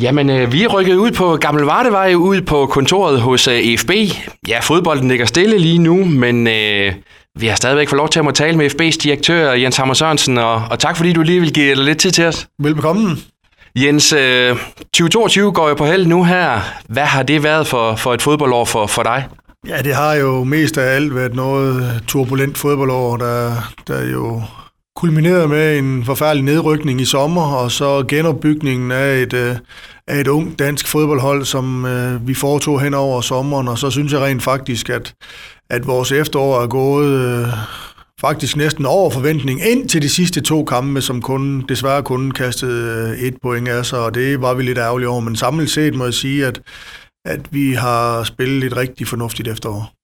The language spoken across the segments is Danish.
Jamen, øh, vi er rykket ud på Gammel Vardevej, ud på kontoret hos øh, EFB. Ja, fodbolden ligger stille lige nu, men øh, vi har stadigvæk fået lov til at må tale med FB's direktør, Jens Hammer Sørensen, og, og tak fordi du lige vil give dig lidt tid til os. Velbekomme. Jens, øh, 2022 går jo på held nu her. Hvad har det været for, for et fodboldår for, for dig? Ja, det har jo mest af alt været noget turbulent fodboldår, der, der jo kulminerede med en forfærdelig nedrykning i sommer, og så genopbygningen af et, øh, af et ung dansk fodboldhold, som øh, vi foretog hen over sommeren, og så synes jeg rent faktisk, at, at vores efterår er gået øh, faktisk næsten over forventning ind til de sidste to kampe, som kun, desværre kun kastede øh, et point af sig, og det var vi lidt ærgerlige over, men samlet set må jeg sige, at, at vi har spillet et rigtig fornuftigt efterår.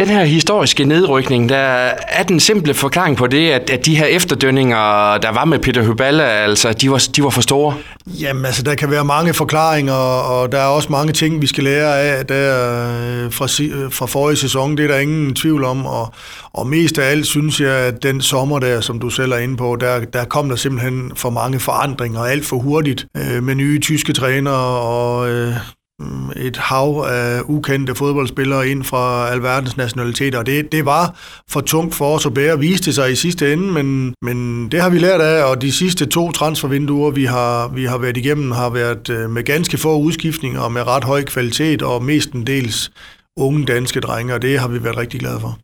Den her historiske nedrykning, der er den simple forklaring på det, at, at de her efterdønninger, der var med Peter Hyballa, altså, de var, de var for store? Jamen, altså, der kan være mange forklaringer, og der er også mange ting, vi skal lære af der øh, fra, øh, fra forrige sæson. Det er der ingen tvivl om, og, og mest af alt synes jeg, at den sommer der, som du selv er inde på, der, der kom der simpelthen for mange forandringer, alt for hurtigt, øh, med nye tyske trænere og... Øh, et hav af ukendte fodboldspillere ind fra alverdens nationaliteter, og det, det var for tungt for os at bære, viste sig i sidste ende, men, men det har vi lært af, og de sidste to transfervinduer, vi har, vi har været igennem, har været øh, med ganske få udskiftninger og med ret høj kvalitet, og mestendels unge danske drenge, og det har vi været rigtig glade for.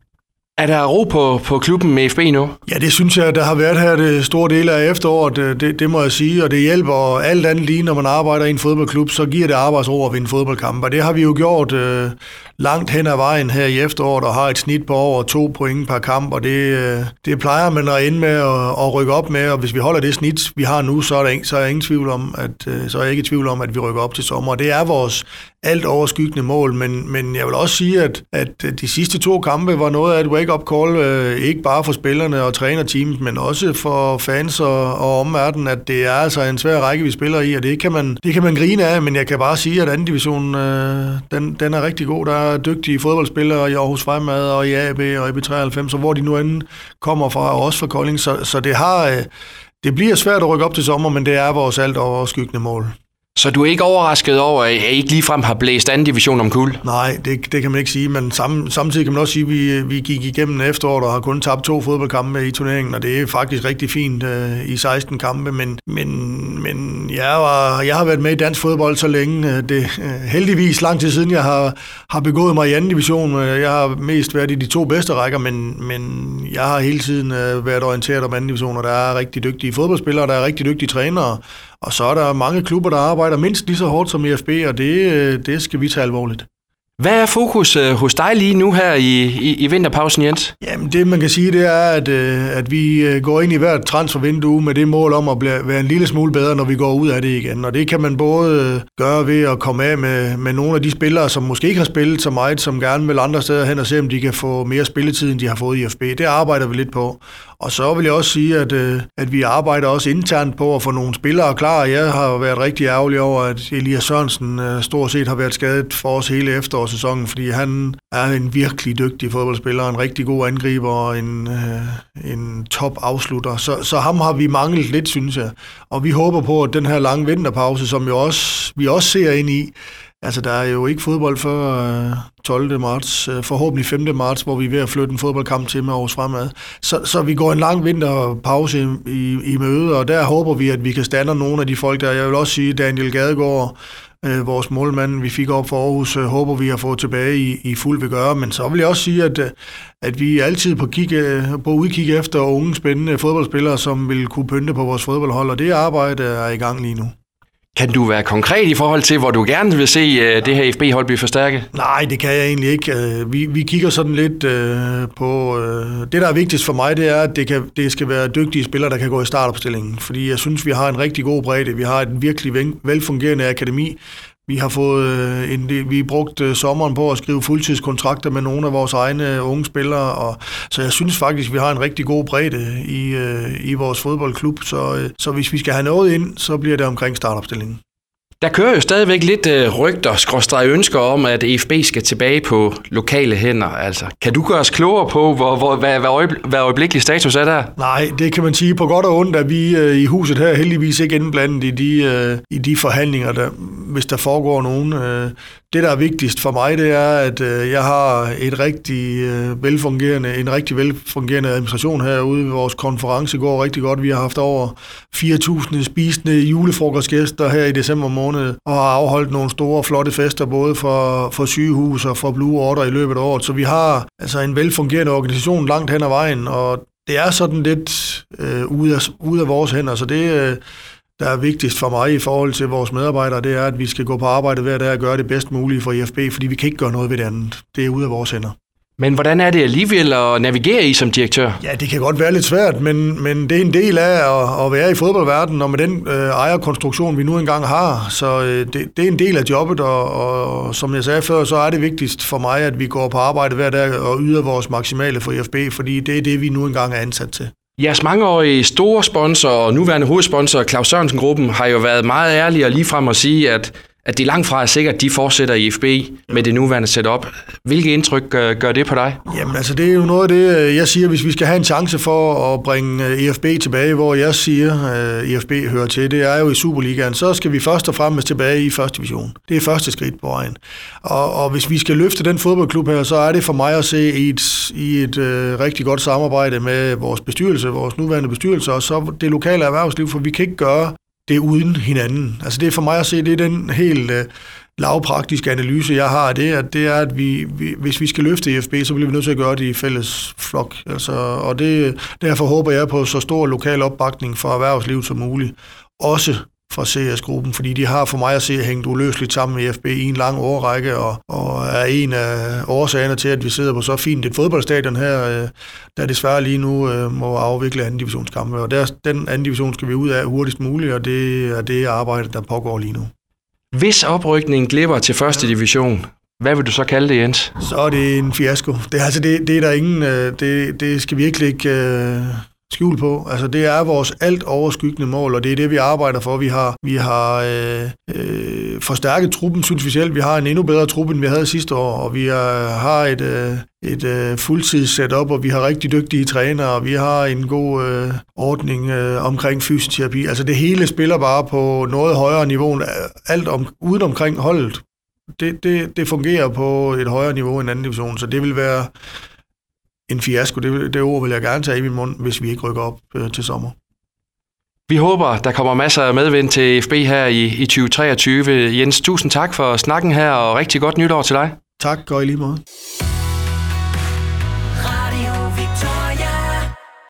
Er der ro på, på klubben med FB nu? Ja, det synes jeg, der har været her det store del af efteråret, øh, det, det må jeg sige, og det hjælper alt andet lige, når man arbejder i en fodboldklub, så giver det arbejdsro at vinde fodboldkampe, og det har vi jo gjort øh, langt hen ad vejen her i efteråret, og har et snit på over to point per kamp, og det, øh, det plejer man at ende med at, at rykke op med, og hvis vi holder det snit, vi har nu, så er, der, så er jeg ingen tvivl om, at, øh, så er jeg ikke i tvivl om, at vi rykker op til sommer, og det er vores alt overskyggende mål, men, men jeg vil også sige, at, at de sidste to kampe var noget af et wake-up call, øh, ikke bare for spillerne og trænerteamet, men også for fans og, og omverdenen, at det er altså en svær række, vi spiller i, og det kan man, det kan man grine af, men jeg kan bare sige, at anden division, øh, den, den er rigtig god. Der er dygtige fodboldspillere i Aarhus Fremad og i AB og i B93, og hvor de nu end kommer fra, og også fra Kolding, så, så det har... Øh, det bliver svært at rykke op til sommer, men det er vores alt overskyggende mål. Så du er ikke overrasket over, at I ikke ligefrem har blæst anden division om kul? Nej, det, det kan man ikke sige, men sam, samtidig kan man også sige, at vi, vi gik igennem efteråret og har kun tabt to fodboldkampe i turneringen, og det er faktisk rigtig fint øh, i 16 kampe, men, men, men jeg, var, jeg har været med i dansk fodbold så længe. Øh, det øh, heldigvis lang tid siden, jeg har, har begået mig i anden division. Øh, jeg har mest været i de to bedste rækker, men, men jeg har hele tiden øh, været orienteret om anden division, og der er rigtig dygtige fodboldspillere, der er rigtig dygtige trænere, og så er der mange klubber, der arbejder mindst lige så hårdt som EFB, og det, øh, det skal vi tage alvorligt. Hvad er fokus øh, hos dig lige nu her i, i, i vinterpausen, Jens? Jamen det man kan sige, det er, at, øh, at vi går ind i hvert transfervindue med det mål om at blive, være en lille smule bedre, når vi går ud af det igen. Og det kan man både gøre ved at komme af med, med nogle af de spillere, som måske ikke har spillet så meget, som gerne vil andre steder hen og se, om de kan få mere spilletid, end de har fået i FB. Det arbejder vi lidt på. Og så vil jeg også sige, at, øh, at vi arbejder også internt på at få nogle spillere klar. Jeg har været rigtig ærgerlig over, at Elias Sørensen øh, stort set har været skadet for os hele efterårssæsonen, fordi han er en virkelig dygtig fodboldspiller, en rigtig god angriber og en, øh, en top afslutter. Så, så ham har vi manglet lidt, synes jeg. Og vi håber på, at den her lange vinterpause, som jo også, vi også ser ind i, Altså, der er jo ikke fodbold før øh, 12. Marts, øh, forhåbentlig 5. marts, hvor vi er ved at flytte en fodboldkamp til med års fremad. Så, så vi går en lang vinterpause i, i møde, og der håber vi, at vi kan stande nogle af de folk, der... Jeg vil også sige, Daniel Gadegaard, øh, vores målmand, vi fik op for Aarhus, øh, håber vi at få tilbage i, i fuld vil gøre. Men så vil jeg også sige, at, øh, at vi er altid på, kig, øh, på udkig efter unge, spændende fodboldspillere, som vil kunne pynte på vores fodboldhold, og det arbejde er i gang lige nu. Kan du være konkret i forhold til, hvor du gerne vil se uh, det her FB-hold blive forstærket? Nej, det kan jeg egentlig ikke. Uh, vi, vi kigger sådan lidt uh, på... Uh, det, der er vigtigst for mig, det er, at det, kan, det skal være dygtige spillere, der kan gå i startopstillingen. Fordi jeg synes, vi har en rigtig god bredde. Vi har et virkelig velfungerende akademi. Vi har fået øh, en, vi har brugt øh, sommeren på at skrive fuldtidskontrakter med nogle af vores egne unge spillere, og, så jeg synes faktisk, vi har en rigtig god bredde i, øh, i vores fodboldklub, så, så hvis vi skal have noget ind, så bliver det omkring startopstillingen. Der kører jo stadigvæk lidt øh, rygter, skråstrej ønsker om, at EFB skal tilbage på lokale hænder. Altså, kan du gøre os klogere på, hvor, hvor, hvad, hvad, hvad øjeblikkelig status er der? Nej, det kan man sige på godt og ondt, at vi øh, i huset her heldigvis ikke indblandet i de, øh, i de forhandlinger, der, hvis der foregår nogen. Øh, det, der er vigtigst for mig, det er, at øh, jeg har et rigtig øh, velfungerende, en rigtig velfungerende administration herude. Vores konference går rigtig godt. Vi har haft over 4.000 spisende julefrokostgæster her i december måned, og har afholdt nogle store, flotte fester, både for, for sygehus og for Blue Order i løbet af året. Så vi har altså en velfungerende organisation langt hen ad vejen, og det er sådan lidt øh, ude, af, ude af vores hænder, så det, øh, der er vigtigst for mig i forhold til vores medarbejdere, det er, at vi skal gå på arbejde hver dag og gøre det bedst mulige for IFB, fordi vi kan ikke gøre noget ved det andet. Det er ude af vores hænder. Men hvordan er det alligevel at navigere i som direktør? Ja, det kan godt være lidt svært, men, men det er en del af at, at være i fodboldverdenen, og med den øh, ejerkonstruktion, vi nu engang har. Så øh, det, det er en del af jobbet, og, og som jeg sagde før, så er det vigtigst for mig, at vi går på arbejde hver dag og yder vores maksimale for IFB, fordi det er det, vi nu engang er ansat til. Jeres mangeårige store sponsor og nuværende hovedsponsor, Claus Sørensen-gruppen, har jo været meget ærlige og ligefrem at sige, at at det langt fra er sikkert, at de fortsætter i FB med det nuværende setup. Hvilke indtryk øh, gør, det på dig? Jamen altså, det er jo noget af det, øh, jeg siger, hvis vi skal have en chance for at bringe øh, EFB tilbage, hvor jeg siger, at EFB hører til, det er jo i Superligaen, så skal vi først og fremmest tilbage i første division. Det er første skridt på vejen. Og, og hvis vi skal løfte den fodboldklub her, så er det for mig at se i et, i et øh, rigtig godt samarbejde med vores bestyrelse, vores nuværende bestyrelse, og så det lokale erhvervsliv, for vi kan ikke gøre det uden hinanden. Altså det er for mig at se, det er den helt øh, lavpraktiske analyse, jeg har af det, at det er, at vi, vi, hvis vi skal løfte IFB, så bliver vi nødt til at gøre det i fælles flok. Altså, og det, derfor håber jeg på så stor lokal opbakning for erhvervslivet som muligt. Også fra CS-gruppen, fordi de har for mig at se hængt uløseligt sammen med FB i en lang årrække, og, og er en af årsagerne til, at vi sidder på så fint et fodboldstadion her, øh, der desværre lige nu øh, må afvikle anden divisionskampe. Og der, den anden division skal vi ud af hurtigst muligt, og det er det arbejde, der pågår lige nu. Hvis oprykningen glipper til første division, hvad vil du så kalde det, Jens? Så er det en fiasko. Det, altså, det, det er der ingen... Øh, det, det skal virkelig ikke... Skjul på. Altså det er vores alt overskyggende mål, og det er det, vi arbejder for. Vi har, vi har øh, øh, forstærket truppen, synes vi selv. Vi har en endnu bedre truppe, end vi havde sidste år, og vi er, har et, øh, et øh, fuldtids setup, og vi har rigtig dygtige trænere, og vi har en god øh, ordning øh, omkring fysioterapi. Altså det hele spiller bare på noget højere niveau, øh, alt om, uden omkring holdet. Det, det, det fungerer på et højere niveau end anden division, så det vil være en fiasko. Det, det ord vil jeg gerne tage i min mund, hvis vi ikke rykker op øh, til sommer. Vi håber, der kommer masser af medvind til FB her i, i 2023. Jens, tusind tak for snakken her, og rigtig godt nytår til dig. Tak, og i lige måde.